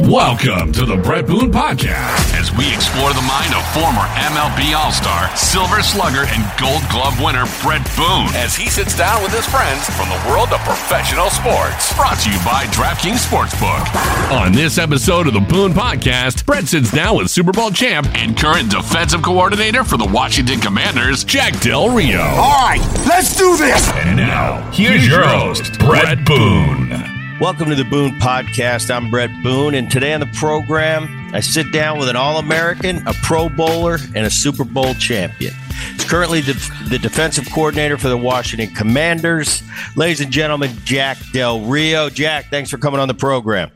Welcome to the Bret Boone Podcast as we explore the mind of former MLB All Star, Silver Slugger, and Gold Glove winner Bret Boone as he sits down with his friends from the world of professional sports. Brought to you by DraftKings Sportsbook. On this episode of the Boone Podcast, Bret sits down with Super Bowl champ and current defensive coordinator for the Washington Commanders, Jack Del Rio. All right, let's do this. And now, here's your host, Bret Boone. Welcome to the Boone Podcast. I'm Bret Boone, and today on the program, I sit down with an All American, a Pro Bowler, and a Super Bowl champion. He's currently the, the defensive coordinator for the Washington Commanders. Ladies and gentlemen, Jack Del Rio. Jack, thanks for coming on the program.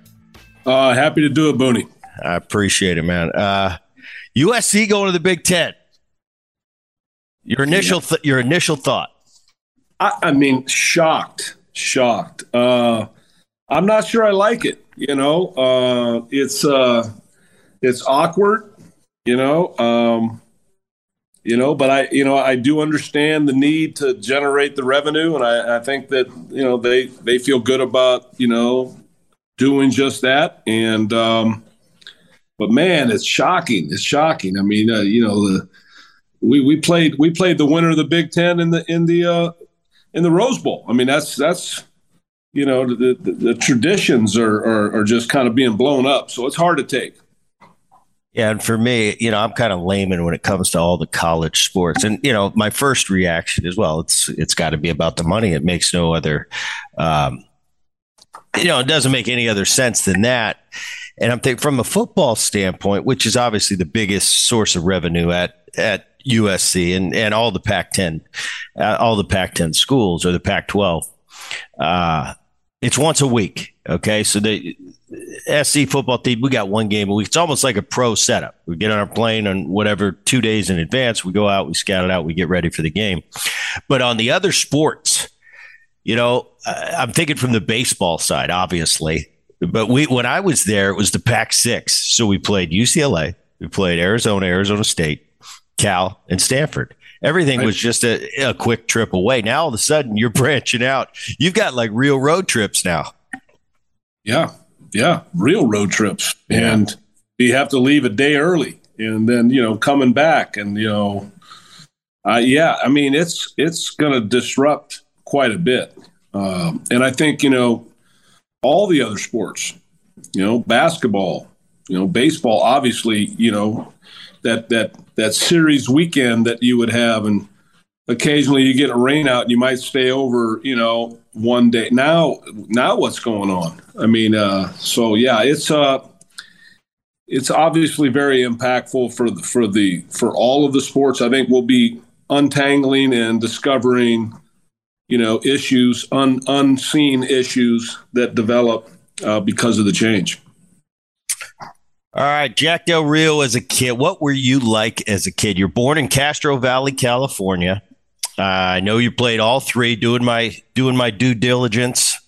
Uh, happy to do it, Booney. I appreciate it, man. Uh, USC going to the Big Ten. Your initial, th- your initial thought. I, I mean, shocked, shocked. Uh, I'm not sure I like it. You know, uh, it's uh, it's awkward. You know, um, you know, but I, you know, I do understand the need to generate the revenue, and I, I think that you know they they feel good about you know doing just that. And um, but man, it's shocking. It's shocking. I mean, uh, you know, the we we played we played the winner of the Big Ten in the in the uh, in the Rose Bowl. I mean, that's that's you know the, the, the traditions are, are, are just kind of being blown up so it's hard to take. Yeah and for me you know i'm kind of layman when it comes to all the college sports and you know my first reaction as well it's it's got to be about the money it makes no other um, you know it doesn't make any other sense than that and i'm thinking from a football standpoint which is obviously the biggest source of revenue at at usc and and all the pac 10 uh, all the pac 10 schools or the pac 12 uh, it's once a week. Okay. So the SC football team, we got one game a week. It's almost like a pro setup. We get on our plane on whatever two days in advance. We go out, we scout it out, we get ready for the game. But on the other sports, you know, I'm thinking from the baseball side, obviously. But we, when I was there, it was the Pac Six. So we played UCLA, we played Arizona, Arizona State, Cal, and Stanford. Everything was just a, a quick trip away. Now all of a sudden you're branching out. You've got like real road trips now. Yeah, yeah, real road trips, yeah. and you have to leave a day early, and then you know coming back, and you know, uh, yeah, I mean it's it's going to disrupt quite a bit, um, and I think you know all the other sports, you know, basketball, you know, baseball, obviously, you know, that that that series weekend that you would have, and occasionally you get a rain out and you might stay over, you know, one day. Now, now what's going on? I mean, uh, so yeah, it's uh, it's obviously very impactful for the, for the for all of the sports. I think we'll be untangling and discovering, you know, issues, un, unseen issues that develop uh, because of the change. All right, Jack Del Rio as a kid. What were you like as a kid? You're born in Castro Valley, California. Uh, I know you played all three. Doing my doing my due diligence,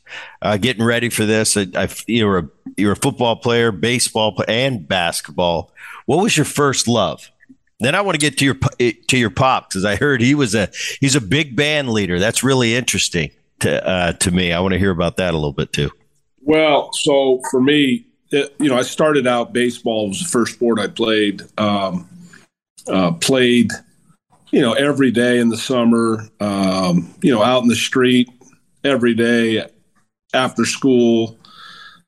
uh, getting ready for this. I, I, you're a you're a football player, baseball and basketball. What was your first love? Then I want to get to your to your pop because I heard he was a he's a big band leader. That's really interesting to uh, to me. I want to hear about that a little bit too. Well, so for me, you know, I started out baseball was the first sport I played. Um, uh, played, you know, every day in the summer. Um, you know, out in the street every day after school.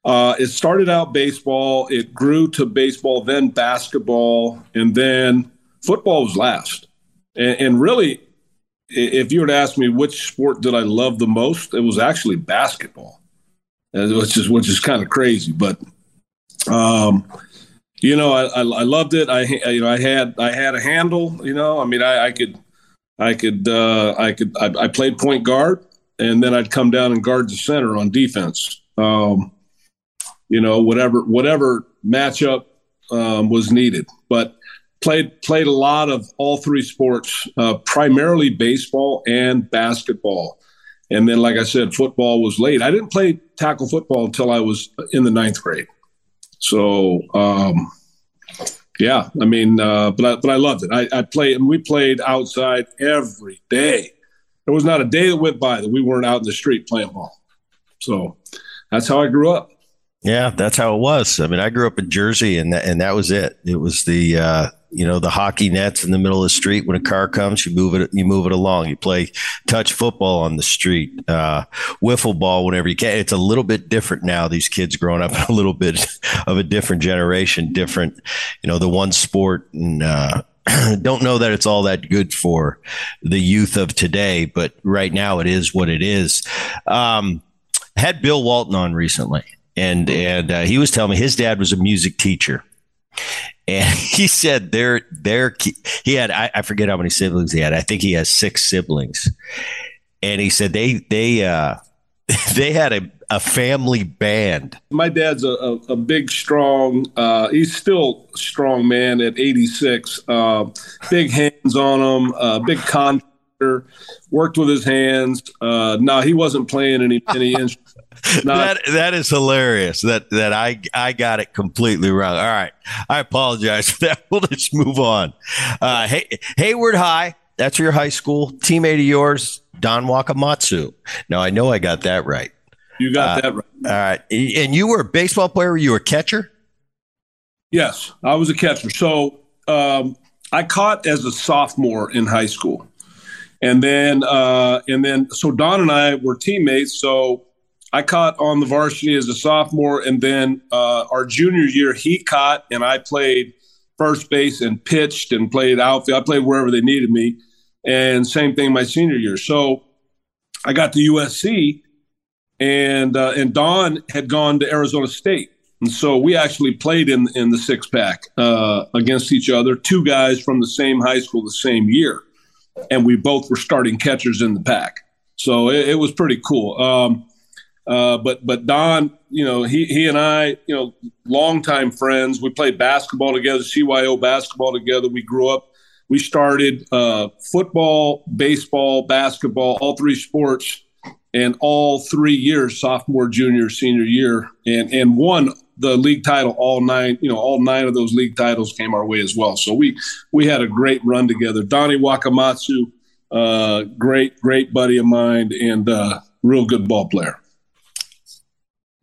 Uh, it started out baseball. It grew to baseball, then basketball, and then football was last. And, and really, if you were to ask me which sport did I love the most, it was actually basketball, which is which is kind of crazy. But um, you know, I, I, I, loved it. I, you know, I had, I had a handle, you know, I mean, I, I could, I could, uh, I could, I, I, played point guard and then I'd come down and guard the center on defense. Um, you know, whatever, whatever matchup, um, was needed, but played, played a lot of all three sports, uh, primarily baseball and basketball. And then, like I said, football was late. I didn't play tackle football until I was in the ninth grade. So um, yeah, I mean, uh, but I, but I loved it. I, I played and we played outside every day. There was not a day that went by that we weren't out in the street playing ball. So that's how I grew up. Yeah, that's how it was. I mean, I grew up in Jersey, and that, and that was it. It was the uh, you know the hockey nets in the middle of the street. When a car comes, you move it you move it along. You play touch football on the street, uh, wiffle ball whenever you can. It's a little bit different now. These kids growing up a little bit of a different generation, different. You know, the one sport and. Uh, don't know that it's all that good for the youth of today, but right now it is what it is. Um, had Bill Walton on recently, and and uh, he was telling me his dad was a music teacher, and he said their their he had I, I, forget how many siblings he had. I think he has six siblings, and he said they they uh, they had a, a family band. My dad's a, a, a big, strong. Uh, he's still a strong man at 86. Uh, big hands on him. Uh, big contractor. Worked with his hands. Uh, no, he wasn't playing any any instruments. that that is hilarious. That that I I got it completely wrong. All right, I apologize for that. We'll just move on. Uh, hey, Hayward High. That's your high school teammate of yours, Don Wakamatsu. Now I know I got that right. You got uh, that right. All right, and you were a baseball player. You were a catcher. Yes, I was a catcher. So um, I caught as a sophomore in high school, and then uh, and then so Don and I were teammates. So I caught on the varsity as a sophomore, and then uh, our junior year, he caught, and I played first base and pitched and played outfield. I played wherever they needed me, and same thing my senior year. So I got to USC, and uh, and Don had gone to Arizona State, and so we actually played in in the six pack uh, against each other. Two guys from the same high school the same year, and we both were starting catchers in the Pac. So it, it was pretty cool. Um, uh, but but Don, you know, he he and I, you know, longtime friends. We played basketball together, CYO basketball together. We grew up. We started uh, football, baseball, basketball, all three sports, and all three years, sophomore, junior, senior year, and and won the league title all nine. You know, all nine of those league titles came our way as well. So we we had a great run together. Donnie Wakamatsu, uh, great great buddy of mine, and uh, real good ball player.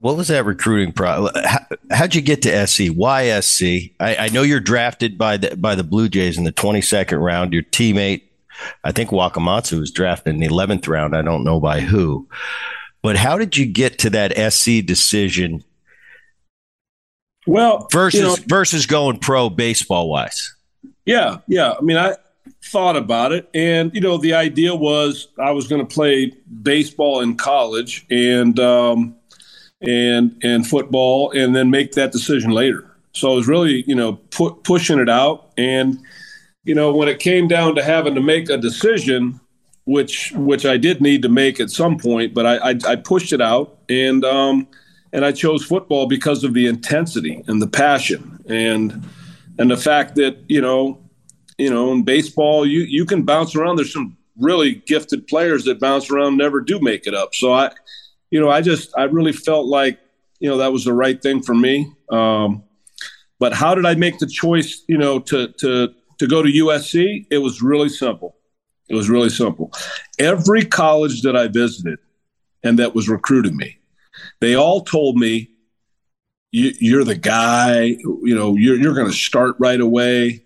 What was that recruiting process? How, how'd you get to SC? Why SC? I, I, know you're drafted by the by the Blue Jays in the 22nd round. Your teammate, I think Wakamatsu, was drafted in the 11th round. I don't know by who. But how did you get to that SC decision? Well, versus you know, versus going pro baseball wise. Yeah, yeah. I mean, I thought about it, and you know, the idea was I was going to play baseball in college, and um, and and football, and then make that decision later. So I was really, you know, pu- pushing it out, and you know, when it came down to having to make a decision, which which I did need to make at some point, but I I, I pushed it out, and um, and I chose football because of the intensity and the passion, and and the fact that you know, you know, in baseball, you you can bounce around. There's some really gifted players that bounce around, never do make it up. So I you know, I just I really felt like you know that was the right thing for me. Um, but how did I make the choice? You know, to to to go to USC? It was really simple. It was really simple. Every college that I visited and that was recruiting me, they all told me, you, are the guy. You know, you're you're going to start right away."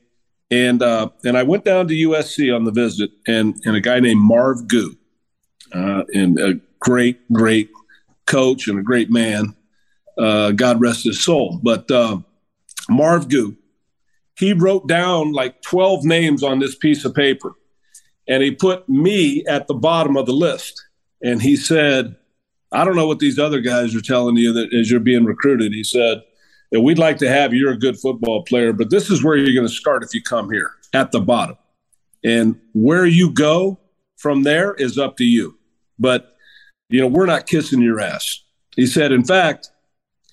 And uh, and I went down to USC on the visit, and and a guy named Marv Goux, uh, and a great, great coach and a great man. Uh, God rest his soul. But uh, Marv Goux, he wrote down like 12 names on this piece of paper, and he put me at the bottom of the list. And he said, I don't know what these other guys are telling you that as you're being recruited. He said, that We'd like to have you. You're a good football player, but this is where you're going to start if you come here at the bottom. And where you go from there is up to you. But you know, we're not kissing your ass. He said, in fact,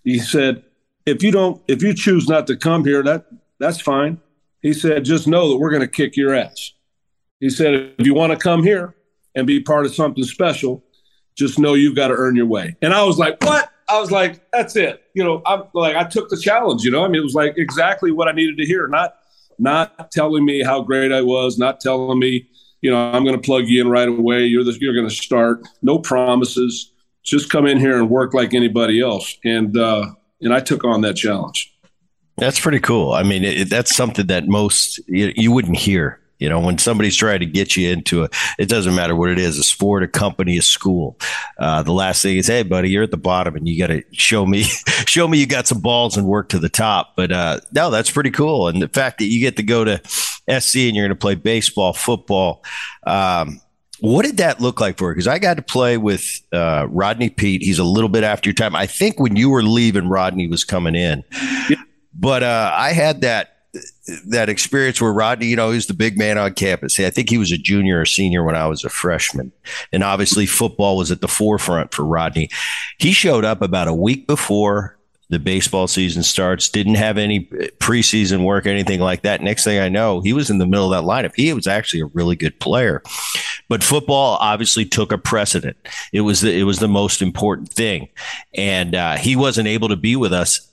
he said, if you don't, if you choose not to come here, that that's fine. He said, just know that we're going to kick your ass. He said, if you want to come here and be part of something special, just know you've got to earn your way. And I was like, what? I was like, that's it. You know, I'm like, I took the challenge, you know, I mean, it was like exactly what I needed to hear. Not, not telling me how great I was, not telling me, you know, I'm going to plug you in right away. You're the, you're going to start. No promises. Just come in here and work like anybody else. And uh, and I took on that challenge. That's pretty cool. I mean, it, that's something that most you, you wouldn't hear you know, when somebody's trying to get you into it, it doesn't matter what it is, a sport, a company, a school. Uh, the last thing is, hey, buddy, you're at the bottom, and you got to show me, show me you got some balls and work to the top. But uh, no, that's pretty cool. And the fact that you get to go to SC and you're going to play baseball, football. Um, what did that look like for you? Because I got to play with uh, Rodney Peete. He's a little bit after your time. I think when you were leaving, Rodney was coming in. But uh, I had that that experience where Rodney, you know, he was the big man on campus. I think he was a junior or senior when I was a freshman. And obviously football was at the forefront for Rodney. He showed up about a week before the baseball season starts, didn't have any preseason work, anything like that. Next thing I know, he was in the middle of that lineup. He was actually a really good player. But football obviously took a precedent. It was the, it was the most important thing. And uh, he wasn't able to be with us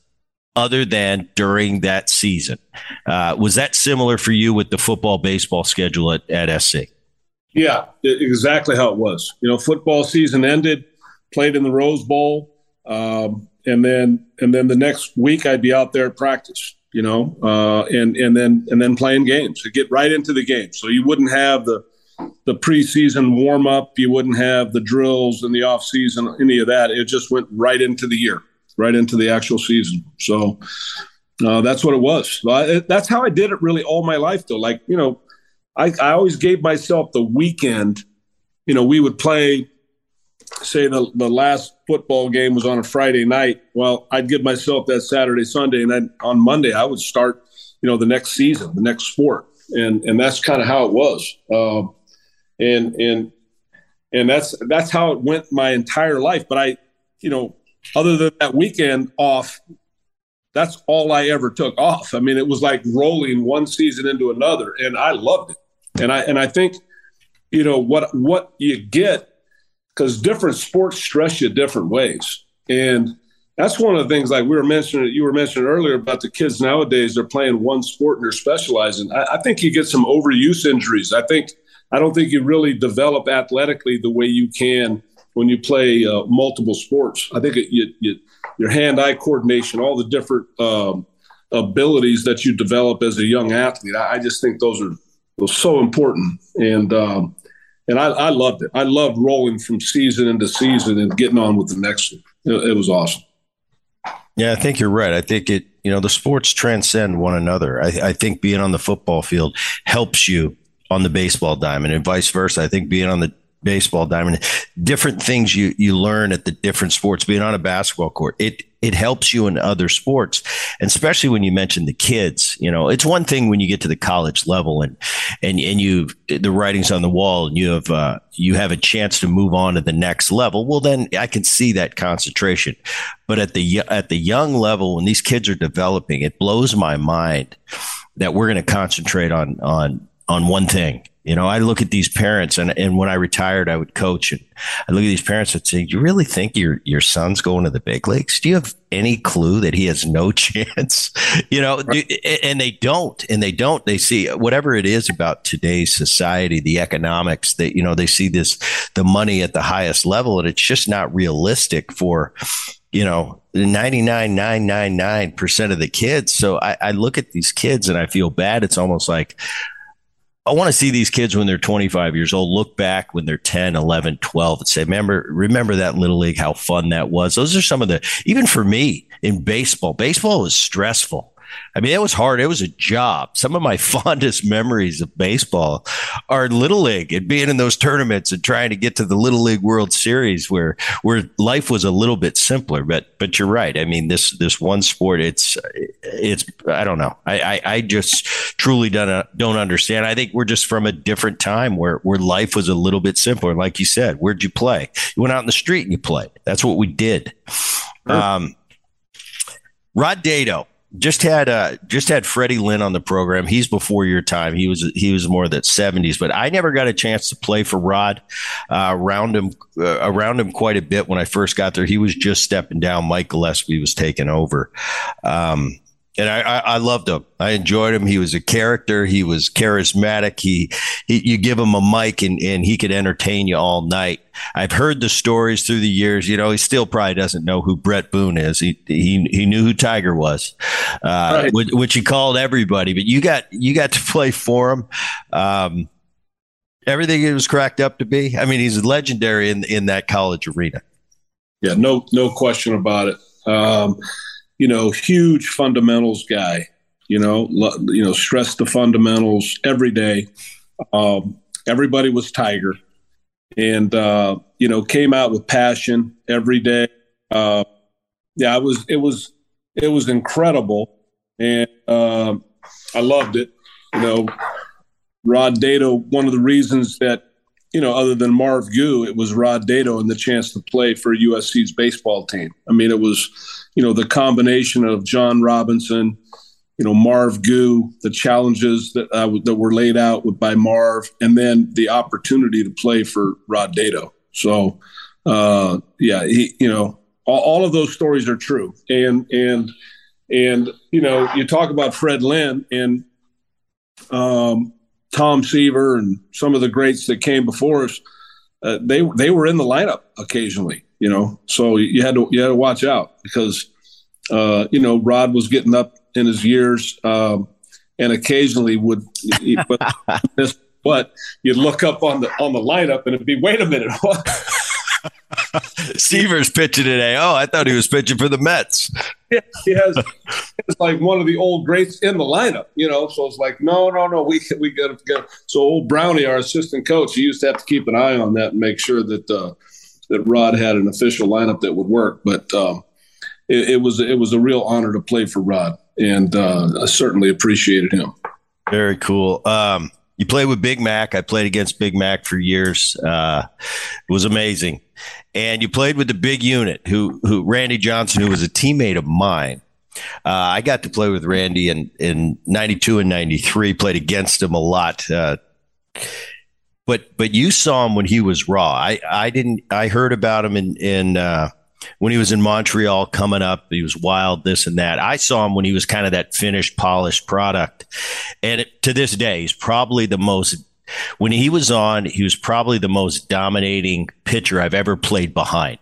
other than during that season. Uh, was that similar for you with the football baseball schedule at, at SC? Yeah, exactly how it was. You know, football season ended, played in the Rose Bowl, um, and then and then the next week I'd be out there at practice. You know, uh, and and then and then playing games to get right into the game. So you wouldn't have the the preseason warm up, you wouldn't have the drills in the off season, any of that. It just went right into the year right into the actual season. So uh, that's what it was. that's how I did it really all my life, though. Like, you know, I, I always gave myself the weekend. You know, we would play, say, the, the last football game was on a Friday night. Well, I'd give myself that Saturday, Sunday, and then on Monday, I would start, you know, the next season, the next sport. And, and that's kind of how it was. Uh, and, and, and that's, that's how it went my entire life. But I, you know, other than that weekend off, that's all I ever took off. I mean, it was like rolling one season into another, and I loved it. And I and I think, you know, what what you get because different sports stress you different ways, and that's one of the things. Like we were mentioning, you were mentioning earlier about the kids nowadays. They're playing one sport and they're specializing. I, I think you get some overuse injuries. I think I don't think you really develop athletically the way you can when you play uh, multiple sports. I think it, you, you, your hand-eye coordination, all the different um, abilities that you develop as a young athlete. I, I just think those are those so important, and um, and I, I, loved it. I loved rolling from season into season and getting on with the next one. It, it was awesome. Yeah, I think you're right. I think it. You know, the sports transcend one another. I, I think being on the football field helps you on the baseball diamond and vice versa. I think being on the baseball diamond different things you you learn at the different sports being on a basketball court it it helps you in other sports and especially when you mention the kids you know it's one thing when you get to the college level and and and you the writings on the wall and you have uh, you have a chance to move on to the next level well then i can see that concentration but at the at the young level when these kids are developing it blows my mind that we're going to concentrate on on on one thing you know, I look at these parents, and, and when I retired, I would coach, and I look at these parents and say, "You really think your your son's going to the big leagues? Do you have any clue that he has no chance?" you know, and they don't, and they don't. They see whatever it is about today's society, the economics. That you know, they see this the money at the highest level, and it's just not realistic for you know 99.999% of the kids so I, I look at these kids and i feel bad it's almost like I want to see these kids when they're 25 years old look back when they're 10, 11, 12 and say, remember, remember that little league, how fun that was. Those are some of the, even for me in baseball, baseball was stressful. I mean, it was hard. It was a job. Some of my fondest memories of baseball are little league and being in those tournaments and trying to get to the little league World Series, where where life was a little bit simpler. But but you're right. I mean, this this one sport, it's it's I don't know. I I, I just truly don't don't understand. I think we're just from a different time where where life was a little bit simpler. Like you said, where'd you play? You went out in the street and you played. That's what we did. Um, Rod Dedeaux just had uh just had Freddie Lynn on the program. He's before your time. He was he was more that seventies, but I never got a chance to play for Rod. Uh, around him uh, around him quite a bit when I first got there. He was just stepping down. Mike Gillespie was taking over. Um, and I, I, I, loved him. I enjoyed him. He was a character. He was charismatic. He, he, you give him a mic and, and he could entertain you all night. I've heard the stories through the years. You know, he still probably doesn't know who Bret Boone is. He he, he knew who Tiger was, uh, right. which, which, he called everybody. But you got you got to play for him. Um, everything it was cracked up to be. I mean, he's legendary in in that college arena. Yeah, no no question about it. Um, you know, huge fundamentals guy. You know, lo, you know, stress the fundamentals every day. Um, everybody was Tiger, and uh, you know, came out with passion every day. Uh, yeah, it was it was it was incredible, and uh, I loved it. You know, Rod Dedeaux. One of the reasons that you know, other than Marv Goux, it was Rod Dedeaux and the chance to play for USC's baseball team. I mean, it was you know, the combination of John Robinson, you know, Marv Goux, the challenges that uh, that were laid out with, by Marv, and then the opportunity to play for Rod Dedeaux. So, uh, yeah, he, you know, all, all, of those stories are true. And and and you know, you talk about Fred Lynn and um, Tom Seaver and some of the greats that came before us. Uh, they they were in the lineup occasionally you know. So you had to you had to watch out because uh, you know Rod was getting up in his years um, and occasionally would but, but you'd look up on the on the lineup and it'd be wait a minute Seaver's pitching today. Oh, I thought he was pitching for the Mets. Yeah, he has. It's like one of the old greats in the lineup, you know. So it's like, no, no, no. We we got to get. So old Brownie, our assistant coach, he used to have to keep an eye on that and make sure that uh, that Rod had an official lineup that would work. But um, it, it, was it was a real honor to play for Rod, and uh, I certainly appreciated him. Very cool. Um, you played with Big Mac. I played against Big Mac for years. Uh, it was amazing. And you played with the big unit, who who Randy Johnson, who was a teammate of mine. Uh, I got to play with Randy in in '92 and '93. Played against him a lot. Uh, but but you saw him when he was raw. I I didn't. I heard about him in in uh, when he was in Montreal coming up. He was wild, this and that. I saw him when he was kind of that finished, polished product, and it, to this day, he's probably the most. When he was on, he was probably the most dominating pitcher I've ever played behind.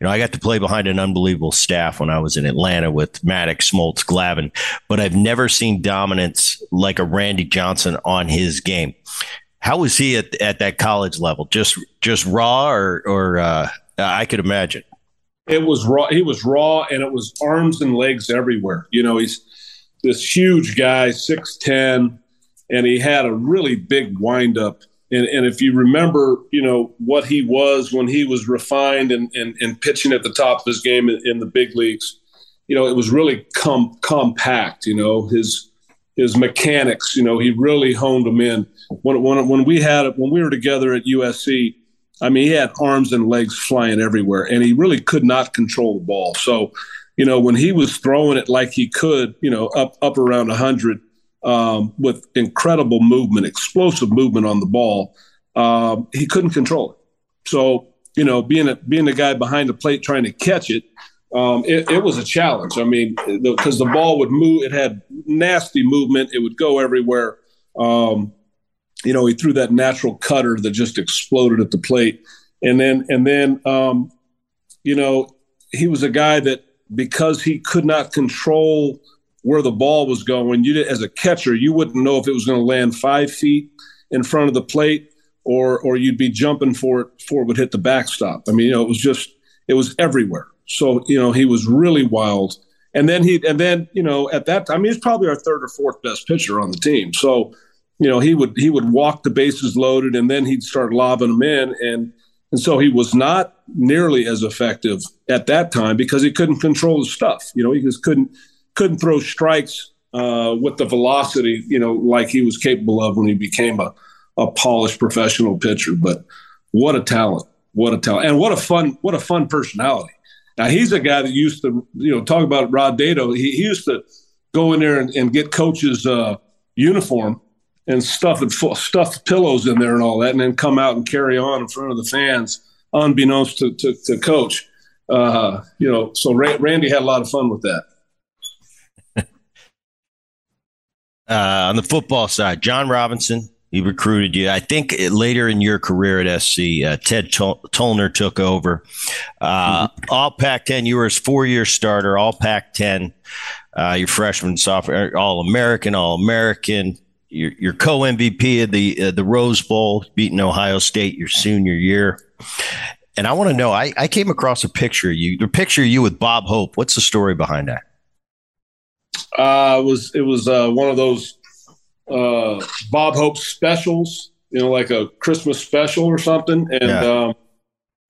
You know, I got to play behind an unbelievable staff when I was in Atlanta with Maddux, Smoltz, Glavine, but I've never seen dominance like a Randy Johnson on his game. How was he at, at that college level? Just just raw, or or uh, I could imagine. It was raw. He was raw, and it was arms and legs everywhere. You know, he's this huge guy, six ten, and he had a really big windup. And, and if you remember, you know what he was when he was refined and, and, and pitching at the top of his game in, in the big leagues, you know, it was really com- compact. You know, his his mechanics. You know, he really honed them in. When when when we had when we were together at USC, I mean, he had arms and legs flying everywhere, and he really could not control the ball. So, you know, when he was throwing it like he could, you know, up up around hundred um, with incredible movement, explosive movement on the ball, um, he couldn't control it. So, you know, being a being the guy behind the plate trying to catch it um, it, it, was a challenge. I mean, because the, the, ball would move, it had nasty movement, it would go everywhere. Um, you know, he threw that natural cutter that just exploded at the plate, and then and then um, you know he was a guy that because he could not control where the ball was going, you did, as a catcher you wouldn't know if it was going to land five feet in front of the plate or or you'd be jumping for it before it would hit the backstop. I mean, you know, it was just it was everywhere. So you know he was really wild. And then he and then you know at that time he's probably our third or fourth best pitcher on the team. So you know he would he would walk the bases loaded and then he'd start lobbing them in and and so he was not nearly as effective at that time because he couldn't control the stuff. You know he just couldn't couldn't throw strikes uh, with the velocity you know like he was capable of when he became a a polished professional pitcher. But what a talent! What a talent! And what a fun what a fun personality. Now he's a guy that used to, you know, talk about Rod Dedeaux. He, he used to go in there and, and get coaches' uh, uniform and stuff and stuff pillows in there and all that, and then come out and carry on in front of the fans, unbeknownst to, to, to coach. Uh, you know, so Randy had a lot of fun with that. Uh, on the football side, John Robinson, he recruited you. I think later in your career at SC, uh, Ted Tol- Tollner took over. Uh, mm-hmm. All Pac 10, you were his four year starter, all Pac 10, uh, your freshman, sophomore, all American, all American. Your, your co MVP of the uh, the Rose Bowl, beating Ohio State your senior year. And I want to know, I, I came across a picture of you, the picture of you with Bob Hope. What's the story behind that? Uh, it was it was uh, one of those uh, Bob Hope specials, you know, like a Christmas special or something. And yeah. um,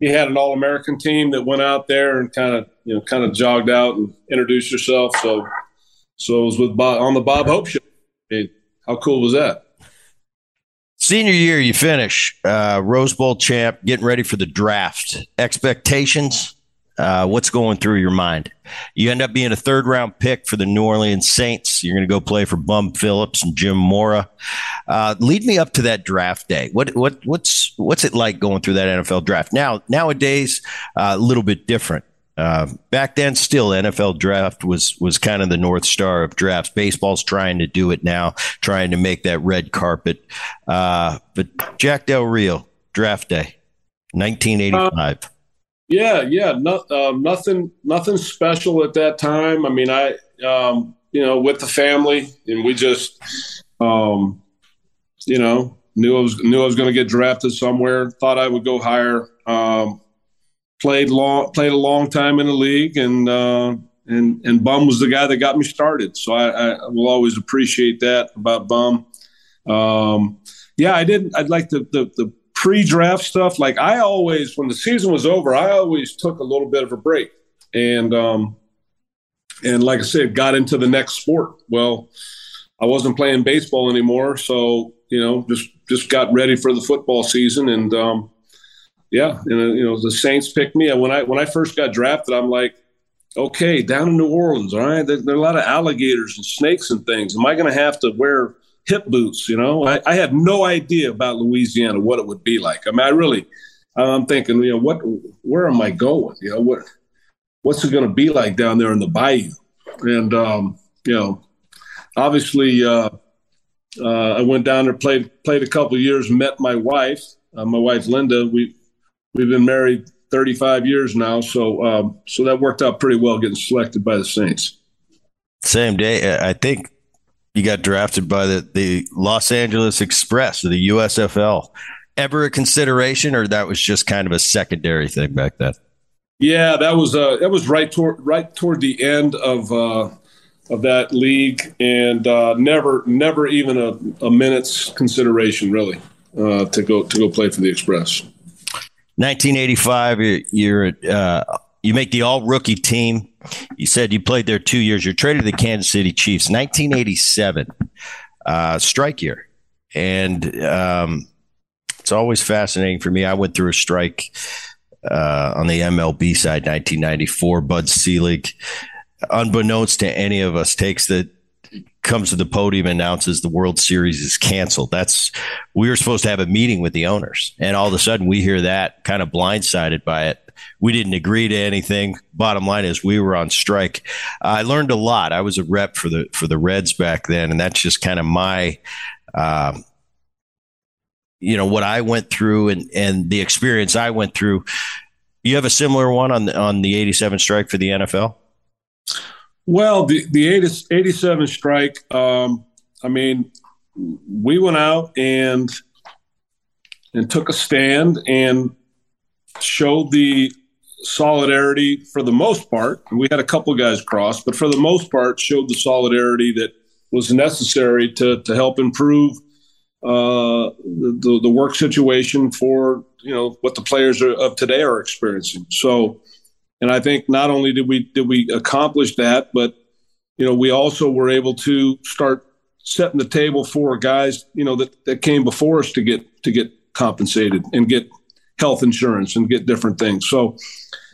he had an All American team that went out there and kind of you know kind of jogged out and introduced yourself. So so it was with Bob on the Bob Hope show. How cool was that? Senior year, you finish uh, Rose Bowl champ, getting ready for the draft. Expectations? Uh, what's going through your mind? You end up being a third round pick for the New Orleans Saints. You're going to go play for Bum Phillips and Jim Mora. Uh, lead me up to that draft day. What what what's what's it like going through that NFL draft? Now nowadays, uh, a little bit different. Uh, back then, still NFL draft was was kind of the north star of drafts. Baseball's trying to do it now, trying to make that red carpet. Uh, but Jack Del Rio draft day, 1985 yeah, yeah, no, uh, nothing, nothing special at that time. I mean, I, um, you know, with the family, and we just, um, you know, knew I was knew I was going to get drafted somewhere. Thought I would go higher. Um, played long, played a long time in the league, and uh, and and Bum was the guy that got me started. So I, I will always appreciate that about Bum. Um, yeah, I didn't. I'd like the the, the pre-draft stuff, like I always, when the season was over, I always took a little bit of a break, and um, and like I said, got into the next sport. Well, I wasn't playing baseball anymore, so you know, just just got ready for the football season, and um, yeah, and uh, you know, the Saints picked me. When I when I first got drafted, I'm like, okay, down in New Orleans, all right, there, there are a lot of alligators and snakes and things. Am I going to have to wear hip boots. You know, I, I, had no idea about Louisiana, what it would be like. I mean, I really, I'm thinking, you know, what, where am I going? You know, what, what's it going to be like down there in the bayou? And um, you know, obviously, uh, uh, I went down there, played played a couple years, met my wife, uh, my wife Linda. We we've been married 35 years now, so um, so that worked out pretty well getting selected by the Saints. Same day, I think you got drafted by the, the Los Angeles Express of the USFL. Ever a consideration, or that was just kind of a secondary thing back then? Yeah, that was uh, that was right toward right toward the end of uh, of that league, and uh, never never even a, a minute's consideration really uh, to go to go play for the Express. 1985, you're uh, you make the all rookie team. You said you played there two years. You're traded to the Kansas City Chiefs, 1987, uh, strike year, and um, it's always fascinating for me. I went through a strike uh, on the MLB side, 1994. Bud Selig, unbeknownst to any of us, takes the comes to the podium announces the World Series is canceled. That's we were supposed to have a meeting with the owners, and all of a sudden we hear that, kind of blindsided by it we didn't agree to anything. Bottom line is we were on strike. I learned a lot. I was a rep for the for the Reds back then, and that's just kind of my. Uh, you know what I went through and and the experience I went through. You have a similar one on the on the 87 strike for the NFL? Well, the the 80, 87 strike um, I mean we went out and and took a stand and showed the solidarity for the most part. We had a couple guys cross, but for the most part, showed the solidarity that was necessary to to help improve uh, the, the work situation for you know what the players of today are experiencing. So, and I think not only did we did we accomplish that, but you know we also were able to start setting the table for guys you know that, that came before us to get to get compensated and get health insurance and get different things. So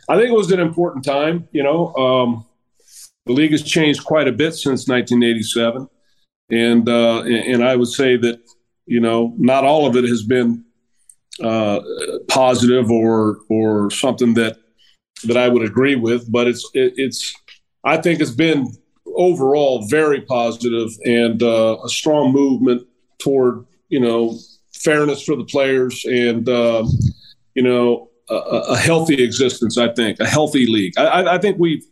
I think it was an important time. You know, um, the league has changed quite a bit since 1987, and uh, and I would say that you know not all of it has been uh, positive or or something that that I would agree with, but it's it, it's I think it's been overall very positive and uh, a strong movement toward you know fairness for the players and uh, you know a, a, healthy existence. I think a healthy league. I, I, think we've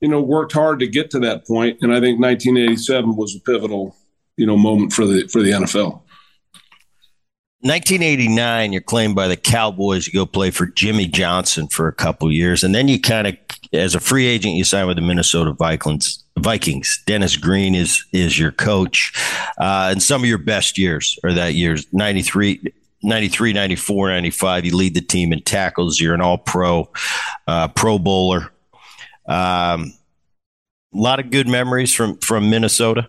you know worked hard to get to that point, and I think 1987 was a pivotal you know moment for the for the NFL. 1989, you're claimed by the Cowboys. You go play for Jimmy Johnson for a couple years, and then you kind of, as a free agent, you sign with the Minnesota Vikings. Vikings. Dennis Green is is your coach, uh, and some of your best years are that years 93, 93, 94, 95. You lead the team in tackles. You're an All Pro, uh, Pro Bowler. Um, a lot of good memories from from Minnesota.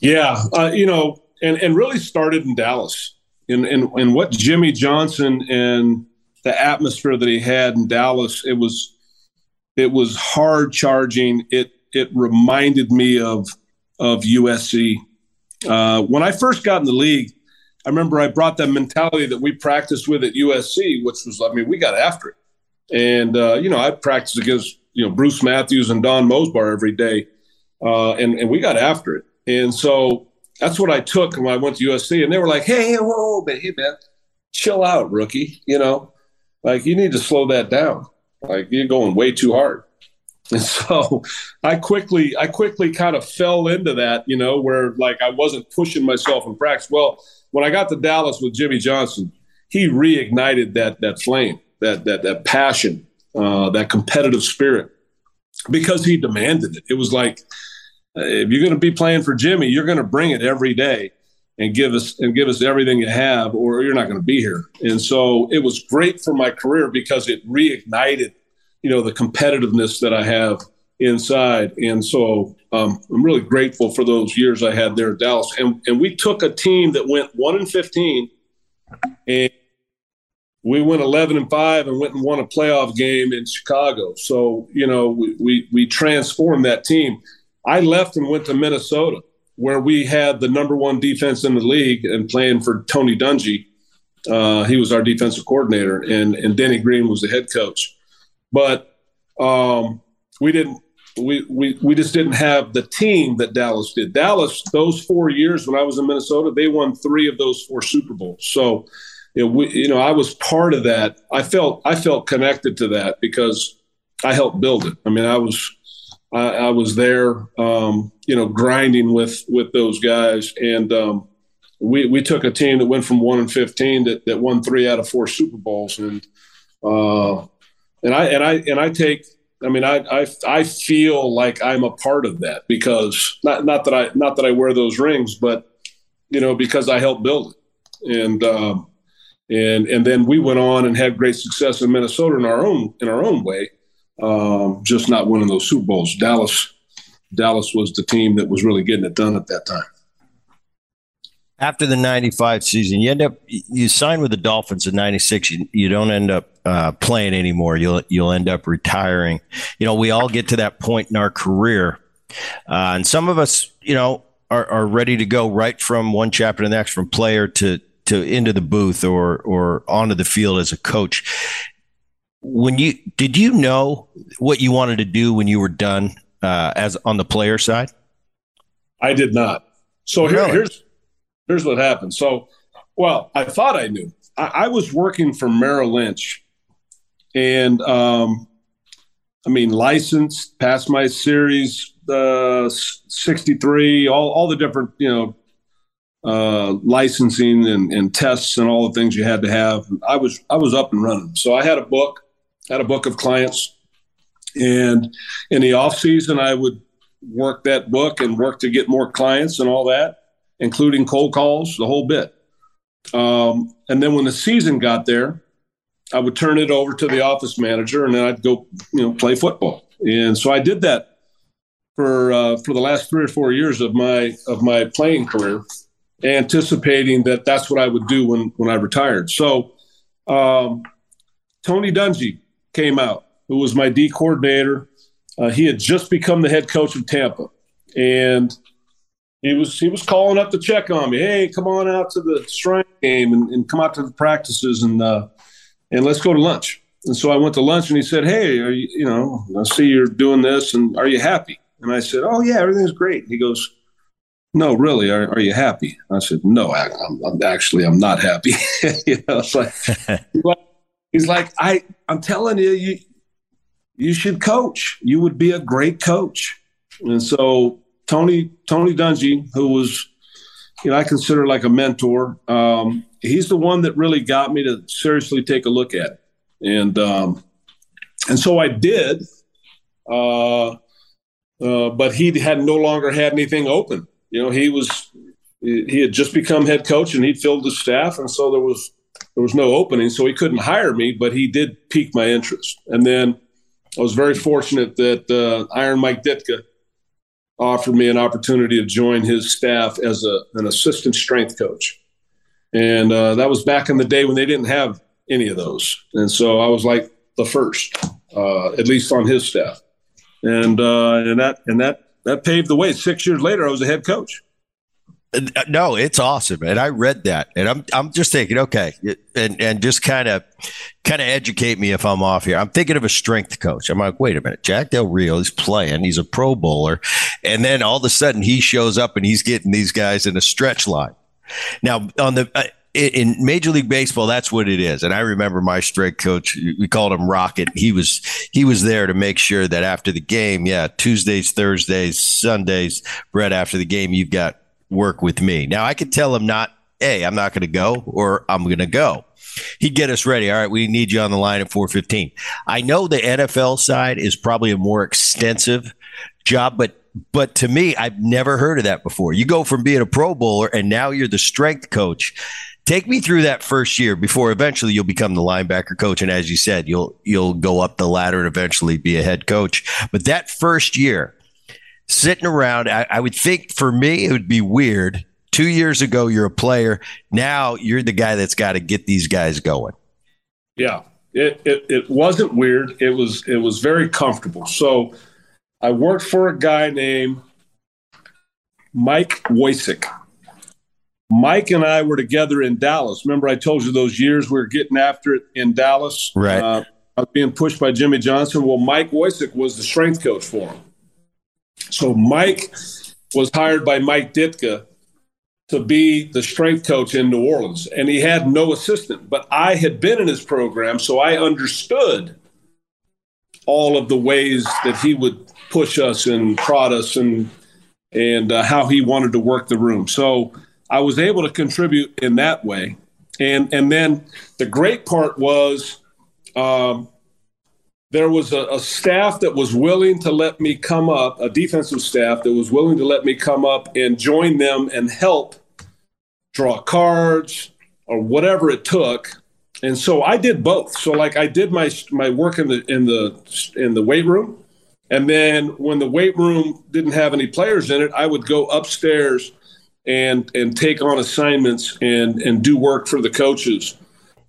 Yeah, uh, you know, and, and really started in Dallas. And, and, and what Jimmy Johnson and the atmosphere that he had in Dallas, it was it was hard charging. It it reminded me of of USC. Uh, when I first got in the league, I remember I brought that mentality that we practiced with at USC, which was I mean we got after it, and uh, you know I practiced against you know Bruce Matthews and Don Mosebar every day, uh, and and we got after it, and so that's what I took when I went to USC. And they were like, hey, whoa, man, hey, man, chill out, rookie. You know, like you need to slow that down. Like you're going way too hard. And so I quickly, I quickly kind of fell into that, you know, where like I wasn't pushing myself in practice. Well, when I got to Dallas with Jimmy Johnson, he reignited that that flame, that that that passion, uh, that competitive spirit, because he demanded it. It was like if you're going to be playing for Jimmy, you're going to bring it every day and give us and give us everything you have, or you're not going to be here. And so it was great for my career because it reignited, you know, the competitiveness that I have inside. And so um, I'm really grateful for those years I had there at Dallas. And and we took a team that went one and fifteen, and we went 11 and 5 and went and won a playoff game in Chicago. So, you know, we, we, we transformed that team. I left and went to Minnesota, where we had the number one defense in the league and playing for Tony Dungy. Uh, he was our defensive coordinator, and and Denny Green was the head coach. But um, we didn't. We, we we just didn't have the team that Dallas did. Dallas, those four years when I was in Minnesota, they won three of those four Super Bowls. So, you know, we, you know, I was part of that. I felt I felt connected to that because I helped build it. I mean, I was I, I was there, um, you know, grinding with with those guys, and um, we we took a team that went from one and fifteen that, that won three out of four Super Bowls, and uh, and I and I and I take. I mean, I, I I feel like I'm a part of that because not not that I not that I wear those rings, but you know because I helped build it, and um, and and then we went on and had great success in Minnesota in our own in our own way um, just not winning those Super Bowls. Dallas, Dallas was the team that was really getting it done at that time. After the '95 season, you end up you sign with the Dolphins in '96. You, you don't end up uh, playing anymore. You'll you'll end up retiring. You know, we all get to that point in our career, uh, and some of us, you know, are, are ready to go right from one chapter to the next, from player to to into the booth or or onto the field as a coach when you did you know what you wanted to do when you were done uh, as on the player side? I did not. So here, here's here's what happened. So, well, I thought I knew. I, I was working for Merrill Lynch, and um, I mean, licensed, passed my series uh, 63, all all the different you know uh, licensing and, and tests and all the things you had to have. I was I was up and running. So I had a book had a book of clients. And in the off season, I would work that book and work to get more clients and all that, including cold calls, the whole bit. Um, and then when the season got there, I would turn it over to the office manager, and then I'd go, you know, play football. And so I did that for uh, for the last three or four years of my of my playing career, anticipating that that's what I would do when when I retired. So um, Tony Dungy came out, who was my D coordinator. Uh, he had just become the head coach of Tampa, and he was he was calling up to check on me. Hey, come on out to the strength game and, and come out to the practices and uh, and let's go to lunch. And so I went to lunch, and he said, "Hey, you, you know, I see you're doing this, and are you happy?" And I said, "Oh yeah, everything's great." He goes, "No, really, are, are you happy?" I said, "No, I, am actually I'm not happy." you know, it's like he's like, "I I'm telling you, you you should coach. You would be a great coach." And so Tony Tony Dungy, who was you know I consider like a mentor, um, he's the one that really got me to seriously take a look at it. And um, and so I did. Uh, uh, but he had no longer had anything open. You know, he was he had just become head coach and he'd filled the staff, and so there was there was no opening, so he couldn't hire me. But he did pique my interest, and then I was very fortunate that uh, Iron Mike Ditka offered me an opportunity to join his staff as a, an assistant strength coach, and uh, that was back in the day when they didn't have any of those, and so I was like the first, uh, at least on his staff and uh, and that and that that paved the way. Six years later, I was a head coach. Uh, no, it's awesome, and I read that, and I'm I'm just thinking, okay, and and just kind of kind of educate me if I'm off here. I'm thinking of a strength coach. I'm like, wait a minute, Jack Del Rio is playing, he's a Pro Bowler, and then all of a sudden he shows up and he's getting these guys in a stretch line. Now on the uh, in Major League Baseball, that's what it is. And I remember my strength coach, we called him Rocket. He was he was there to make sure that after the game, yeah, Tuesdays, Thursdays, Sundays, Bret, after the game, you've got work with me. Now I could tell him not, hey, I'm not going to go, or I'm going to go. He'd get us ready. All right, we need you on the line at 4:15. I know the NFL side is probably a more extensive job, but but to me, I've never heard of that before. You go from being a Pro Bowler and now you're the strength coach Take me through that first year before eventually you'll become the linebacker coach, and as you said, you'll you'll go up the ladder and eventually be a head coach. But that first year, sitting around, I, I would think for me it would be weird. Two years ago, you're a player. Now you're the guy that's got to get these guys going. Yeah, it, it it wasn't weird. It was it was very comfortable. So I worked for a guy named Mike Woicik Mike and I were together in Dallas. Remember, I told you those years we were getting after it in Dallas. Right. Uh, I was being pushed by Jimmy Johnson. Well, Mike Woicik was the strength coach for him. So Mike was hired by Mike Ditka to be the strength coach in New Orleans, and he had no assistant. But I had been in his program, so I understood all of the ways that he would push us and prod us and and uh, how he wanted to work the room. So I was able to contribute in that way. And and then the great part was um, there was a, a, staff that was willing to let me come up, a defensive staff that was willing to let me come up and join them and help draw cards or whatever it took. And so I did both. So like I did my my work in the in the in the weight room, and then when the weight room didn't have any players in it, I would go upstairs and and take on assignments and and do work for the coaches.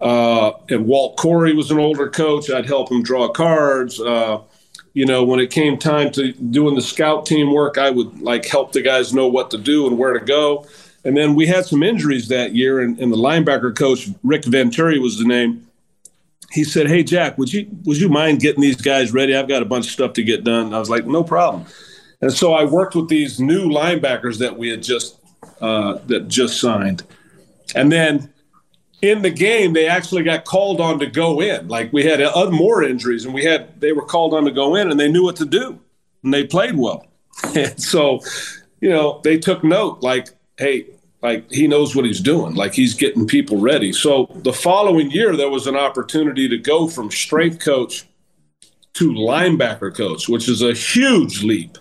Uh, and Walt Corey was an older coach. I'd help him draw cards. Uh, you know, when it came time to doing the scout team work, I would like help the guys know what to do and where to go. And then we had some injuries that year, and, and the linebacker coach Rick Venturi was the name. He said, "Hey Jack, would you would you mind getting these guys ready? I've got a bunch of stuff to get done." I was like, "No problem." And so I worked with these new linebackers that we had just uh, that just signed. And then in the game, they actually got called on to go in. Like we had other more injuries, and we had they were called on to go in, and they knew what to do, and they played well. and so, you know, they took note. Like, hey, like he knows what he's doing. Like he's getting people ready. So the following year, there was an opportunity to go from strength coach to linebacker coach, which is a huge leap.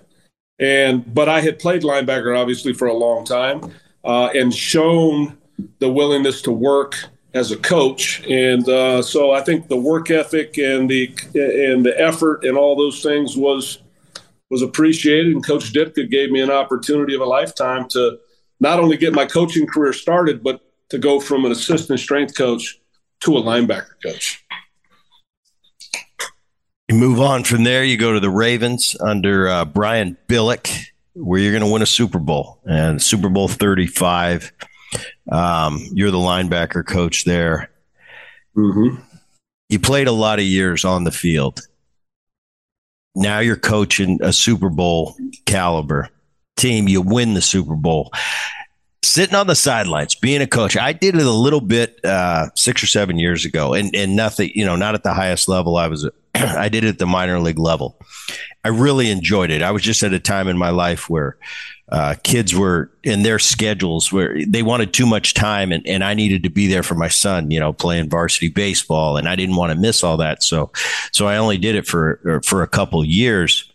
And but I had played linebacker obviously for a long time uh, and shown the willingness to work as a coach. And uh, so I think the work ethic and the and the effort and all those things was was appreciated. And Coach Ditka gave me an opportunity of a lifetime to not only get my coaching career started, but to go from an assistant strength coach to a linebacker coach. You move on from there. You go to the Ravens under uh, Brian Billick, where you're going to win a Super Bowl and Super Bowl 35. Um, you're the linebacker coach there. Mm-hmm. You played a lot of years on the field. now you're coaching a Super Bowl caliber team. You win the Super Bowl. Sitting on the sidelines, being a coach, I did it a little bit uh, six or seven years ago, and and nothing, you know, not at the highest level. I was, I did it at the minor league level. I really enjoyed it. I was just at a time in my life where uh, kids were in their schedules where they wanted too much time and, and I needed to be there for my son, you know, playing varsity baseball and I didn't want to miss all that. So, so I only did it for, for a couple years,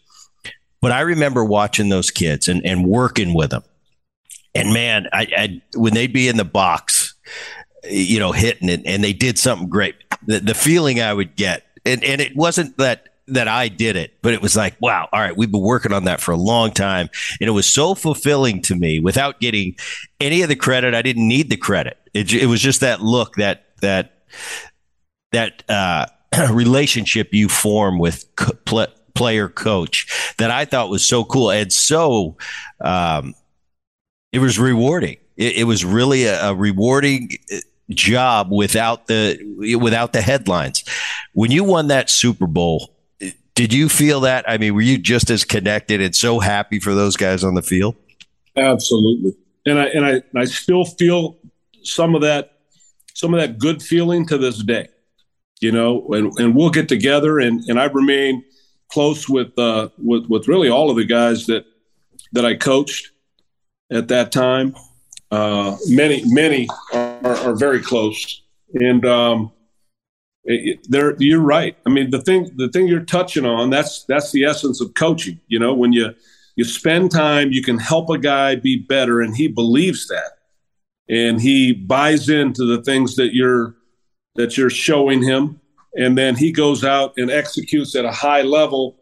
but I remember watching those kids and, and working with them. And man, I, I when they'd be in the box, you know, hitting it and they did something great, the, the feeling I would get, and, and it wasn't that that I did it, but it was like, wow, all right, we've been working on that for a long time. And it was so fulfilling to me without getting any of the credit. I didn't need the credit. It, it was just that look, that, that, that, uh, relationship you form with co- player coach that I thought was so cool and so, um, it was rewarding. It, it was really a, a rewarding uh, job without the without the headlines. When you won that Super Bowl, did you feel that? I mean, were you just as connected and so happy for those guys on the field? Absolutely. And I and I, I still feel some of that some of that good feeling to this day. You know, and, and we'll get together and, and I remain close with uh with, with really all of the guys that that I coached at that time. Uh, many many are, are very close, and um, there you're right. I mean the thing the thing you're touching on that's that's the essence of coaching. You know when you you spend time you can help a guy be better and he believes that. And he buys into the things that you're that you're showing him. And then he goes out and executes at a high level.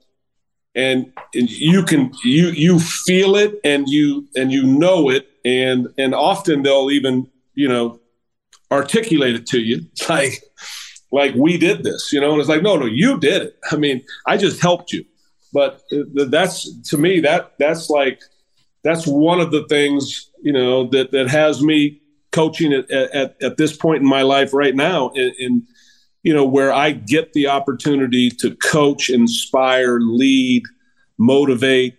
And, and you can you you feel it and you and you know it. And and often they'll even you know articulate it to you. Like like we did this, you know, and it's like, no, no, you did it. I mean, I just helped you. But uh, that's to me that that's like that's one of the things you know that that has me coaching at at, at this point in my life right now in, in you know where I get the opportunity to coach, inspire, lead, motivate,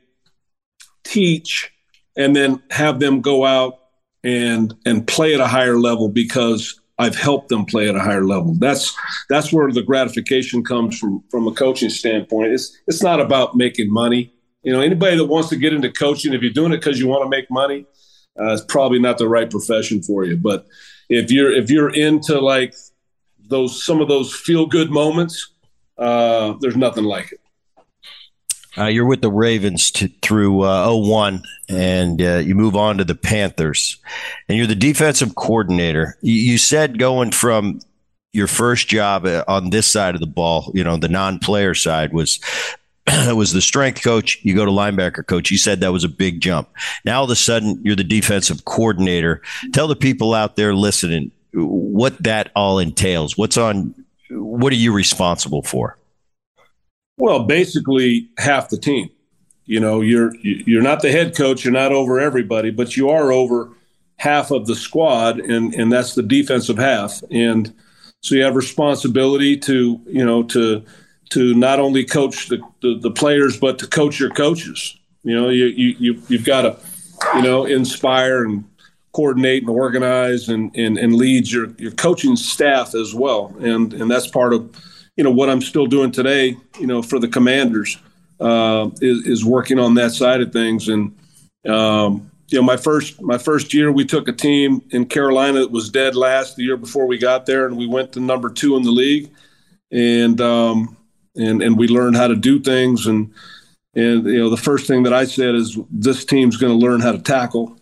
teach, and then have them go out and and play at a higher level because I've helped them play at a higher level. That's that's where the gratification comes from from a coaching standpoint. It's it's not about making money. You know, anybody that wants to get into coaching, if you're doing it because you want to make money, uh, it's probably not the right profession for you. But if you're if you're into like those some of those feel good moments, uh, there's nothing like it. Uh, you're with the Ravens to, through uh, 01, and uh, you move on to the Panthers, and you're the defensive coordinator. You, you said going from your first job uh, on this side of the ball, you know, the non-player side was was the strength coach. You go to linebacker coach. You said that was a big jump. Now all of a sudden you're the defensive coordinator. Tell the people out there listening what that all entails. What's on? What are you responsible for? Well, basically half the team. You know, you're you're not the head coach, you're not over everybody, but you are over half of the squad, and and that's the defensive half. And so you have responsibility to you know to to not only coach the, the, the players, but to coach your coaches. You know, you you, you you've got to you know inspire and coordinate and organize and and, and lead your your coaching staff as well. And and that's part of you know what I'm still doing today, you know, for the Commanders uh, is, is working on that side of things. And um, you know, my first my first year, we took a team in Carolina that was dead last the year before we got there, and we went to number two in the league, and um, and and we learned how to do things. And and you know, the first thing that I said is this team's going to learn how to tackle,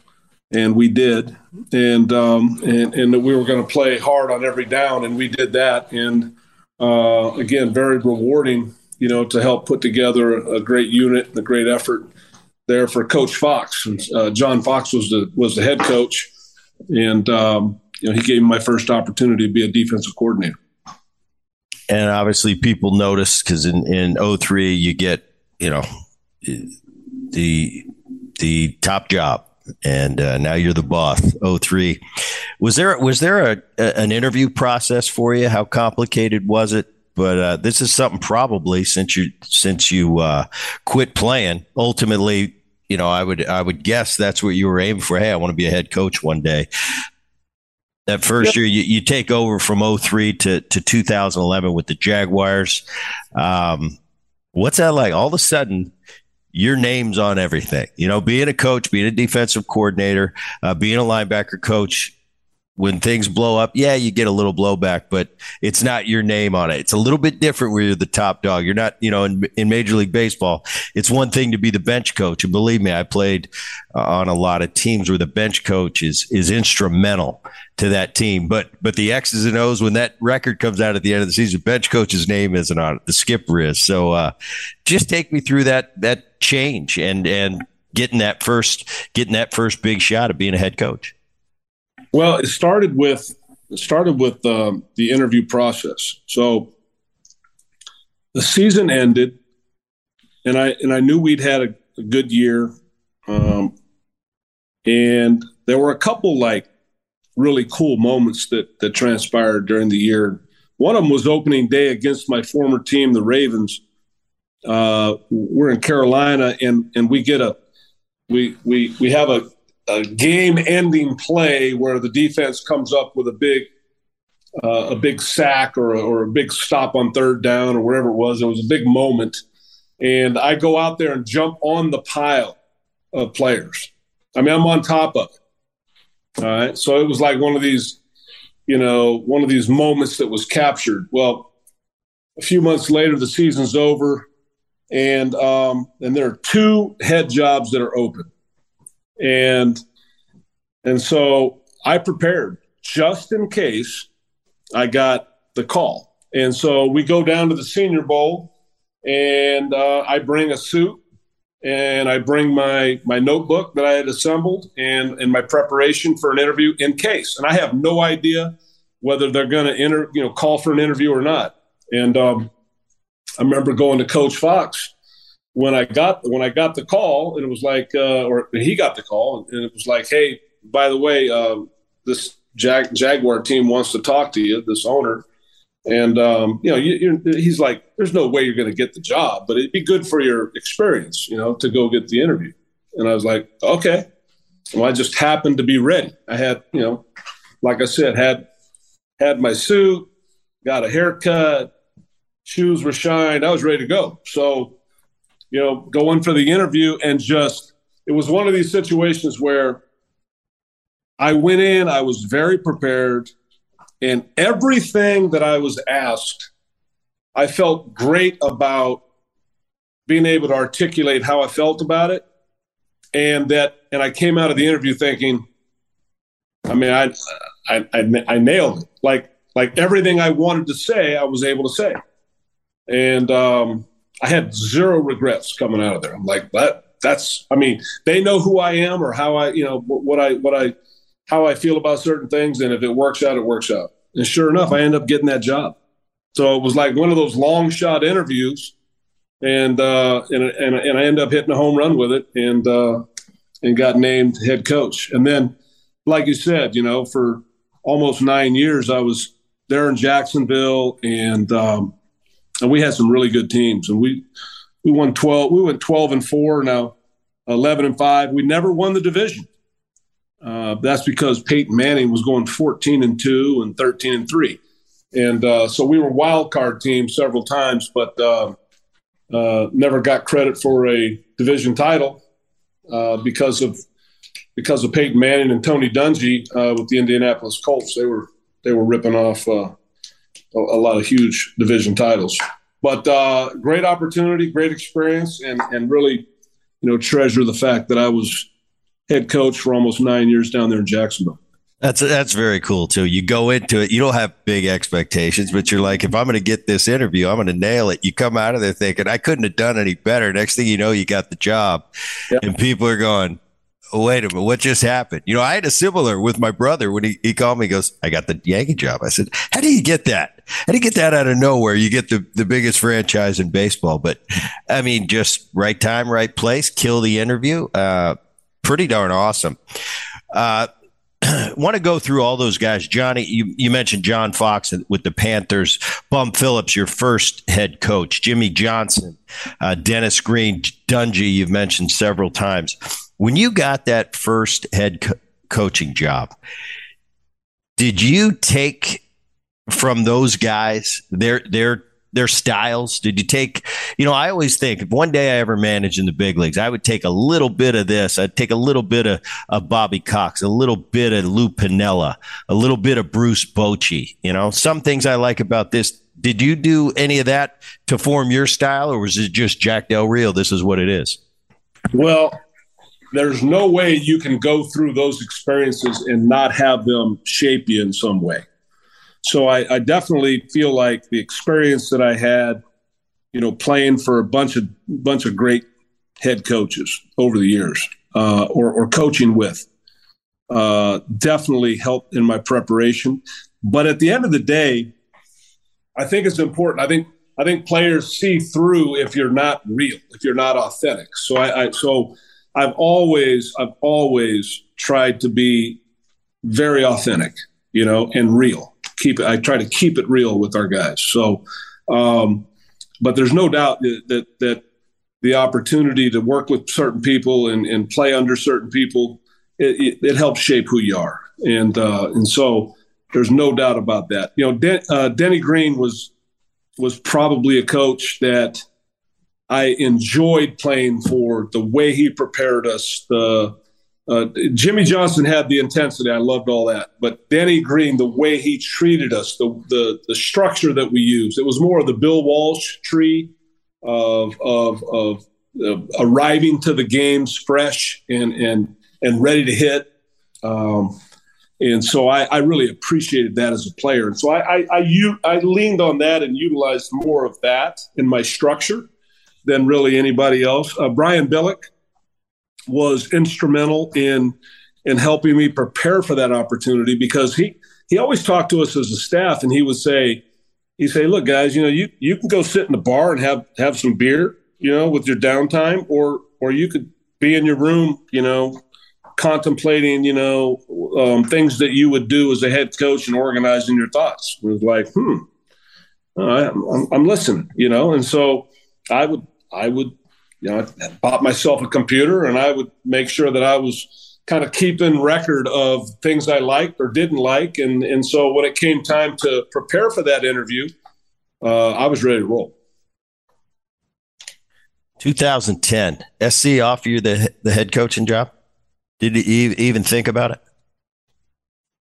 and we did. And um, and and we were going to play hard on every down, and we did that. And uh, again, very rewarding, you know, to help put together a great unit and a great effort there for Coach Fox. Uh, John Fox was the was the head coach, and um, you know he gave me my first opportunity to be a defensive coordinator. And obviously, people notice because in in 03, you get you know the the top job and uh, now you're the boss. 03. Was there was there a, a, an interview process for you? How complicated was it? but uh, this is something probably since you since you uh, quit playing. Ultimately, you know, I would I would guess that's what you were aiming for. Hey, I want to be a head coach one day. That first yep. year, you, you take over from 03 to, to 2011 with the Jaguars. Um, what's that like? All of a sudden, your name's on everything. You know, being a coach, being a defensive coordinator, uh, being a linebacker coach, when things blow up, yeah, you get a little blowback, but it's not your name on it. It's a little bit different where you're the top dog. You're not, you know, in, in Major League Baseball, it's one thing to be the bench coach. And believe me, I played uh, on a lot of teams where the bench coach is, is instrumental to that team. But, but the X's and O's, when that record comes out at the end of the season, bench coach's name isn't on it. The skipper is. So, uh, just take me through that, that change and, and getting that first, getting that first big shot of being a head coach. Well, it started with it started with um, the interview process. So the season ended, and I and I knew we'd had a, a good year, um, and there were a couple like really cool moments that that transpired during the year. One of them was opening day against my former team, the Ravens. Uh, we're in Carolina, and and we get a we we we have a a game-ending play where the defense comes up with a big uh, a big sack or a, or a big stop on third down or whatever it was. It was a big moment, and I go out there and jump on the pile of players. I mean, I'm on top of it. All right, so it was like one of these, you know, one of these moments that was captured. Well, a few months later, the season's over, and um, and there are two head jobs that are open and and so I prepared just in case I got the call. And so we go down to the Senior Bowl, and uh, I bring a suit and I bring my my notebook that I had assembled and and my preparation for an interview in case. And I have no idea whether they're going to enter, you know, call for an interview or not. And um, I remember going to Coach Fox when I got when I got the call, and it was like, uh, or he got the call, and it was like, hey, by the way, uh, this Jag- Jaguar team wants to talk to you, this owner, and um, you know, you, he's like, there's no way you're going to get the job, but it'd be good for your experience, you know, to go get the interview. And I was like, okay. Well, I just happened to be ready. I had, you know, like I said, had had my suit, got a haircut, shoes were shined. I was ready to go. So you know, go in for the interview and just, it was one of these situations where I went in, I was very prepared, and everything that I was asked, I felt great about being able to articulate how I felt about it. And that, and I came out of the interview thinking, I mean, I, I, I, I nailed it. Like, like everything I wanted to say, I was able to say. And, um, I had zero regrets coming out of there. I'm like, that that's I mean, they know who I am or how I, you know, what I what I how I feel about certain things. And if it works out, it works out. And sure enough, I end up getting that job. So it was like one of those long shot interviews. And uh and and, and I end up hitting a home run with it and uh and got named head coach. And then, like you said, you know, for almost nine years I was there in Jacksonville and um and we had some really good teams. And we we won twelve. We went twelve and four. Now eleven and five. We never won the division. Uh, that's because Peyton Manning was going fourteen and two and thirteen and three, and uh, so we were wild card team several times, but uh, uh never got credit for a division title uh, because of because of Peyton Manning and Tony Dungy uh, with the Indianapolis Colts. They were they were ripping off a, a lot of huge division titles. But uh, great opportunity, great experience, and and really, you know, treasure the fact that I was head coach for almost nine years down there in Jacksonville. That's that's very cool too. You go into it, you don't have big expectations, but you're like, if I'm going to get this interview, I'm going to nail it. You come out of there thinking, I couldn't have done any better. Next thing you know, you got the job, yep. and people are going, wait a minute, what just happened? You know, I had a similar with my brother when he, he called me, he goes, I got the Yankee job. I said, How do you get that? How do you get that out of nowhere? You get the, the biggest franchise in baseball. But I mean, just right time, right place, kill the interview. Uh, pretty darn awesome. Uh, want to go through all those guys. Johnny, you, you mentioned John Fox with the Panthers, Bum Phillips, your first head coach, Jimmy Johnson, uh, Dennis Green, Dungy, you've mentioned several times. When you got that first head co- coaching job, did you take from those guys their their their styles? Did you take, you know, I always think if one day I ever manage in the big leagues, I would take a little bit of this. I'd take a little bit of, of Bobby Cox, a little bit of Lou Piniella, a little bit of Bruce Bochy. You know, some things I like about this. Did you do any of that to form your style, or was it just Jack Del Rio? This is what it is. Well, there's no way you can go through those experiences and not have them shape you in some way so I, I, definitely feel like the experience that I had, you know, playing for a bunch of bunch of great head coaches over the years, uh, or, or coaching with, uh, definitely helped in my preparation. But at the end of the day, I think it's important. I think I think players see through if you're not real, if you're not authentic. So I, I so I've always I've always tried to be very authentic, you know, and real keep it. I try to keep it real with our guys. So, um, but there's no doubt that, that, that the opportunity to work with certain people and, and play under certain people it, it, it helps shape who you are, and uh, and so there's no doubt about that. You know, uh, Denny Green was was probably a coach that I enjoyed playing for. The way he prepared us, the uh, Jimmy Johnson had the intensity. I loved all that. But Danny Green, the way he treated us, the, the, the structure that we used, it was more of the Bill Walsh tree of, of, of, arriving to the games fresh and, and, and ready to hit. Um, and so I, I, really appreciated that as a player. And so I, I, I, I leaned on that and utilized more of that in my structure than really anybody else. Uh, Brian Billick, was instrumental in in helping me prepare for that opportunity because he he always talked to us as a staff and he would say he'd say look guys you know you you can go sit in the bar and have have some beer you know with your downtime or or you could be in your room you know contemplating you know um, things that you would do as a head coach and organizing your thoughts it was like hmm I'm, I'm listening you know and so i would i would you know, I bought myself a computer and I would make sure that I was kind of keeping record of things I liked or didn't like. And, and so when it came time to prepare for that interview, uh, I was ready to roll. 2010, SC offer you the, the head coaching job? Did you even think about it?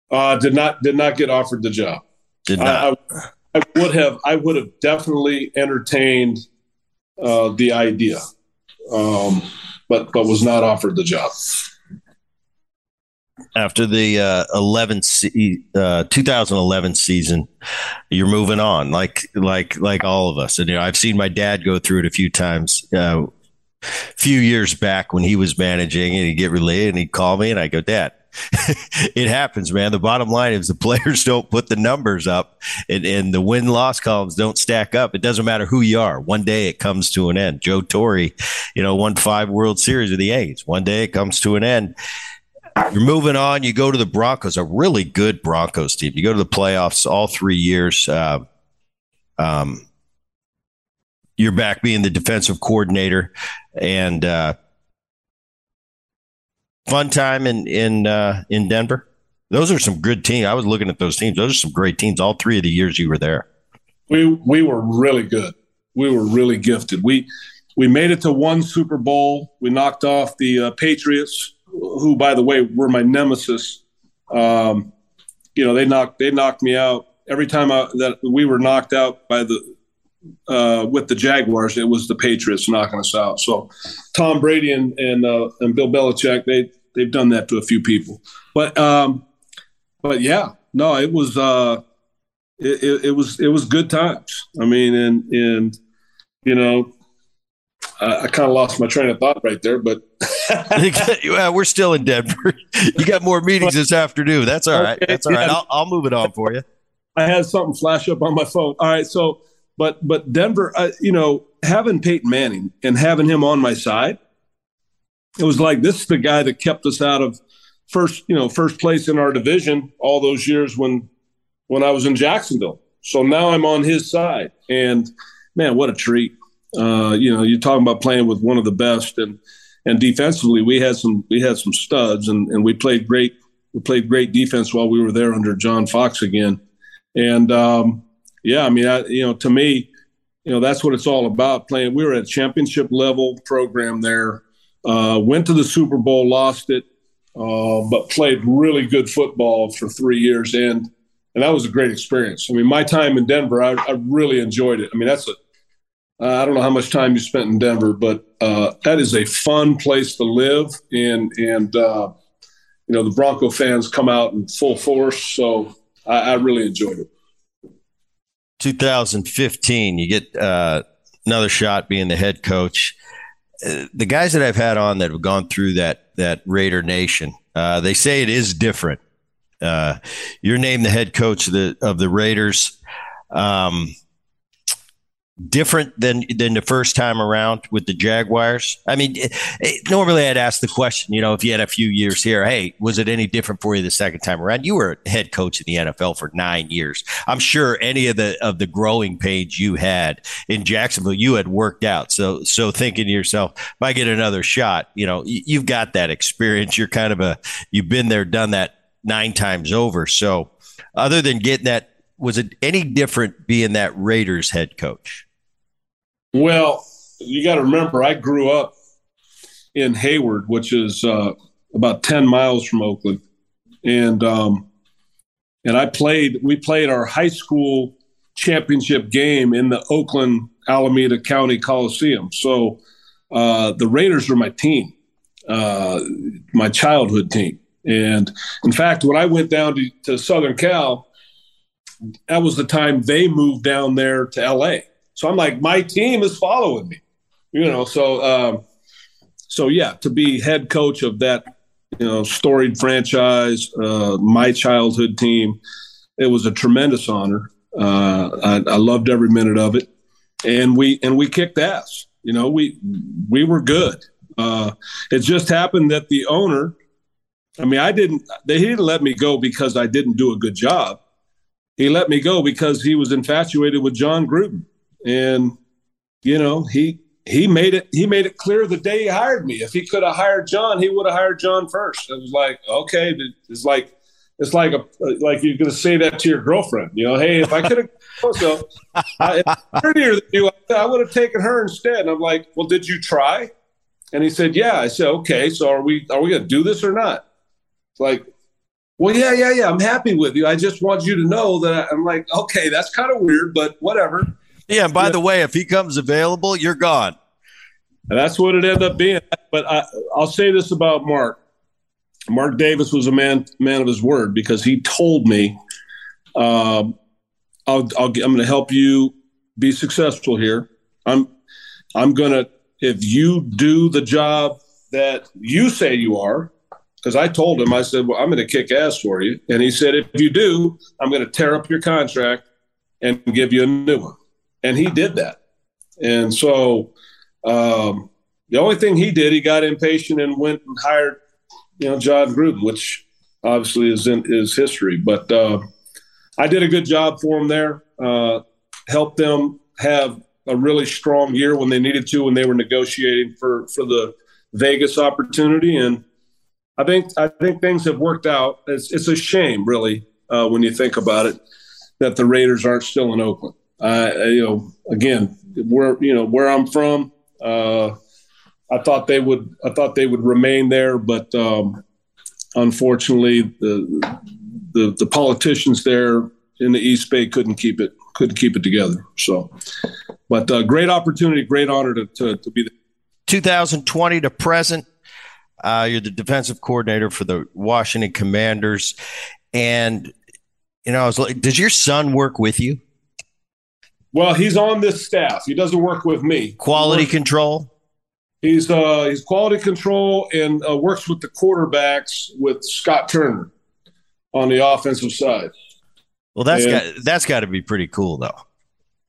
Uh, did not did not get offered the job. Did not. I, I, I would have I would have definitely entertained uh, the idea um, but but was not offered the job. After the uh, 11 se- uh, 2011 season, you're moving on, like like like all of us. And you know, I've seen my dad go through it a few times. Uh, few years back when he was managing, and he'd get related, and he'd call me, and I go, Dad, it happens, man. The bottom line is the players don't put the numbers up and, and the win loss columns don't stack up. It doesn't matter who you are. One day it comes to an end. Joe Torre, you know, won five World Series with the A's. One day it comes to an end. You're moving on. You go to the Broncos, a really good Broncos team. You go to the playoffs all three years. Uh, um, you're back being the defensive coordinator and uh, fun time in in uh, in Denver? Those are some good teams. I was looking at those teams. Those are some great teams. All three of the years you were there. We we were really good. We were really gifted. We we made it to one Super Bowl. We knocked off the uh, Patriots, who, by the way, were my nemesis. Um, you know, they knocked they knocked me out every time I, that we were knocked out by the uh, with the Jaguars, it was the Patriots knocking us out. So Tom Brady and and, uh, and Bill Belichick, they they've done that to a few people. But um, but yeah, no, it was uh, it, it, it was it was good times. I mean, and and you know, I, I kind of lost my train of thought right there, but well, we're still in Denver. You got more meetings this afternoon. That's all right. That's all right. I'll, I'll move it on for you. I had something flash up on my phone. All right, so but but Denver, uh, you know, having Peyton Manning and having him on my side, it was like this is the guy that kept us out of first, you know, first place in our division all those years when when I was in Jacksonville. So now I'm on his side, and man, what a treat! Uh, you know, you're talking about playing with one of the best, and and defensively, we had some we had some studs, and and we played great. We played great defense while we were there under John Fox again, and um, yeah, I mean, I, you know, to me, you know, that's what it's all about. Playing, we were at championship level program there. Uh, went to the Super Bowl, lost it, uh, but played really good football for three years, and and that was a great experience. I mean, my time in Denver, I, I really enjoyed it. I mean, that's a uh, I don't know how much time you spent in Denver, but uh, that is a fun place to live, and and uh, you know the Bronco fans come out in full force, so I, I really enjoyed it. 2015, you get uh, another shot being the head coach. Uh, the guys that I've had on that have gone through that that Raider Nation, uh, they say it is different. you're named the head coach of the of the Raiders. Um, different than than the first time around with the Jaguars? I mean, it, it, normally I'd ask the question, you know, if you had a few years here, hey, was it any different for you the second time around? You were head coach in the NFL for nine years. I'm sure any of the of the growing pains you had in Jacksonville, you had worked out. So so thinking to yourself, if I get another shot, you know, you've got that experience. You're kind of a you've been there, done that nine times over. So other than getting that was it any different being that Raiders head coach? Well, you got to remember, I grew up in Hayward, which is uh, about ten miles from Oakland, and um, and I played. We played our high school championship game in the Oakland Alameda County Coliseum. So uh, the Raiders were my team, uh, my childhood team. And in fact, when I went down to, to Southern Cal, that was the time they moved down there to LA. So I'm like, my team is following me, you know. So, um, so yeah, to be head coach of that, you know, storied franchise, uh, my childhood team, it was a tremendous honor. Uh, I, I loved every minute of it, and we and we kicked ass. You know, we we were good. Uh, it just happened that the owner, I mean, I didn't. They he didn't let me go because I didn't do a good job. He let me go because he was infatuated with Jon Gruden and you know he he made it he made it clear the day he hired me. If he could have hired Jon he would have hired Jon first. It was like okay it's like it's like a like you're to say that to your girlfriend you know hey if i could have so I, earlier than you i would have taken her instead. And i'm like well did you try? And he said yeah. I said okay so are we are we to do this or not? It's like well yeah yeah yeah i'm happy with you. I just want you to know that i'm like okay that's kind of weird but whatever yeah, and by yeah. the way, if he comes available, you're gone. And that's what it ended up being. But I, will say this about Mark. Mark Davis was a man man of his word because he told me, um, I'll, I'll, I'm going to help you be successful here. I'm I'm going to if you do the job that you say you are, because I told him I said, well, I'm going to kick ass for you, and he said, if you do, I'm going to tear up your contract and give you a new one and he did that. And so um, the only thing he did, he got impatient and went and hired, you know, Jon Gruden, which obviously is in is history. But uh, I did a good job for him there. Uh, helped them have a really strong year when they needed to when they were negotiating for for the Vegas opportunity. And I think I think things have worked out. It's, it's a shame, really, uh, when you think about it, that the Raiders aren't still in Oakland. Uh, you know, again, where you know where I'm from, uh, I thought they would. I thought they would remain there, but um, unfortunately, the, the the politicians there in the East Bay couldn't keep it couldn't keep it together. So, but uh, great opportunity, great honor to to, to be there. 2020 to present. Uh, you're the defensive coordinator for the Washington Commanders, and you know, I was like, does your son work with you? Well, he's on this staff. He doesn't work with me. Quality control. He's uh, he's quality control and uh, works with the quarterbacks with Scott Turner on the offensive side. Well, that's and, got that's got to be pretty cool, though.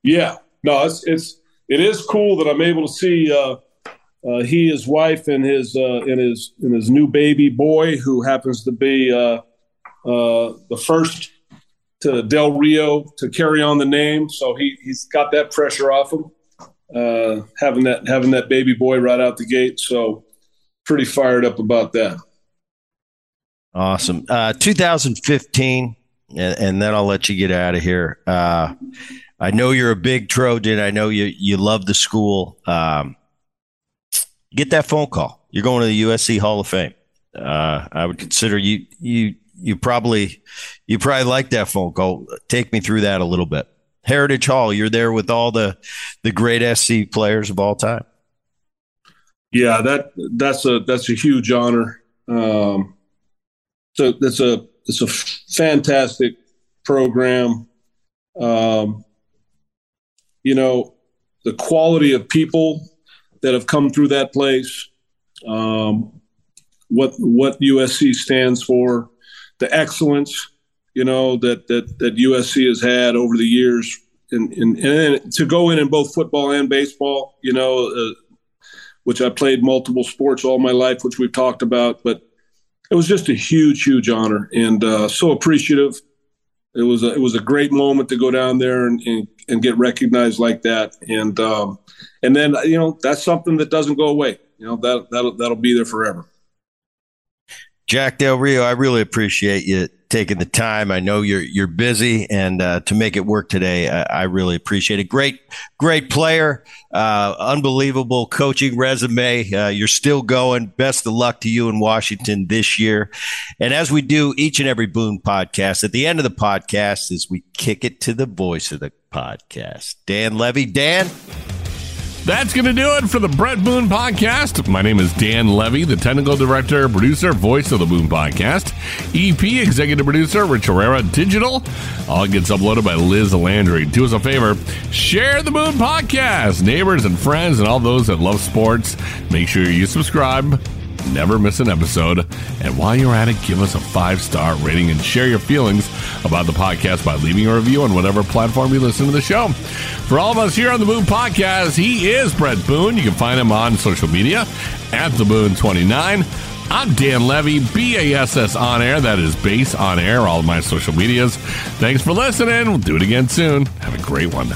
Yeah, no, it's it's it is cool that I'm able to see uh, uh, he, his wife, and his uh, and his and his new baby boy, who happens to be uh, uh, the first to Del Rio to carry on the name. So he he's got that pressure off him, uh, having that having that baby boy right out the gate. So pretty fired up about that. Awesome. Uh, 2015, and, and, then I'll let you get out of here. Uh, I know you're a big Trojan. I know you you love the school. Um, get that phone call. You're going to the USC Hall of Fame. Uh, I would consider you you you probably you probably like that phone call. Take me through that a little bit. Heritage Hall, you're there with all the the great SC players of all time. Yeah, that that's a that's a huge honor. Um, so that's a it's a fantastic program. Um, you know, the quality of people that have come through that place, um, what what USC stands for, the excellence, you know that that that USC has had over the years, and and, and to go in in both football and baseball, you know, uh, which I played multiple sports all my life, which we've talked about, but it was just a huge, huge honor, and uh, so appreciative. It was a, it was a great moment to go down there and, and, and get recognized like that, and um, and then you know that's something that doesn't go away. You know that that'll that'll be there forever. Jack Del Rio, I really appreciate you taking the time. I know you're you're busy, and uh, to make it work today, I, I, really appreciate it. Great, great player, uh, unbelievable coaching resume. Uh, you're still going. Best of luck to you in Washington this year. And as we do each and every Boone podcast, at the end of the podcast, is we kick it to the voice of the podcast, Dan Levy. Dan. That's going to do it for the Bret Boone podcast. My name is Dan Levy, the technical director, producer, voice of the Boone podcast. EP, executive producer, Rich Herrera, digital. All gets uploaded by Liz Landry. Do us a favor, share the Boone podcast. Neighbors and friends and all those that love sports, make sure you subscribe never miss an episode. And while you're at it, give us a five star rating and share your feelings about the podcast by leaving a review on whatever platform you listen to the show. For all of us here on the Boone Podcast, he is Bret Boone. You can find him on social media at the Boone 29. I'm Dan Levy, BASS on air. That is base on air, all of my social medias. Thanks for listening. We'll do it again soon. Have a great one.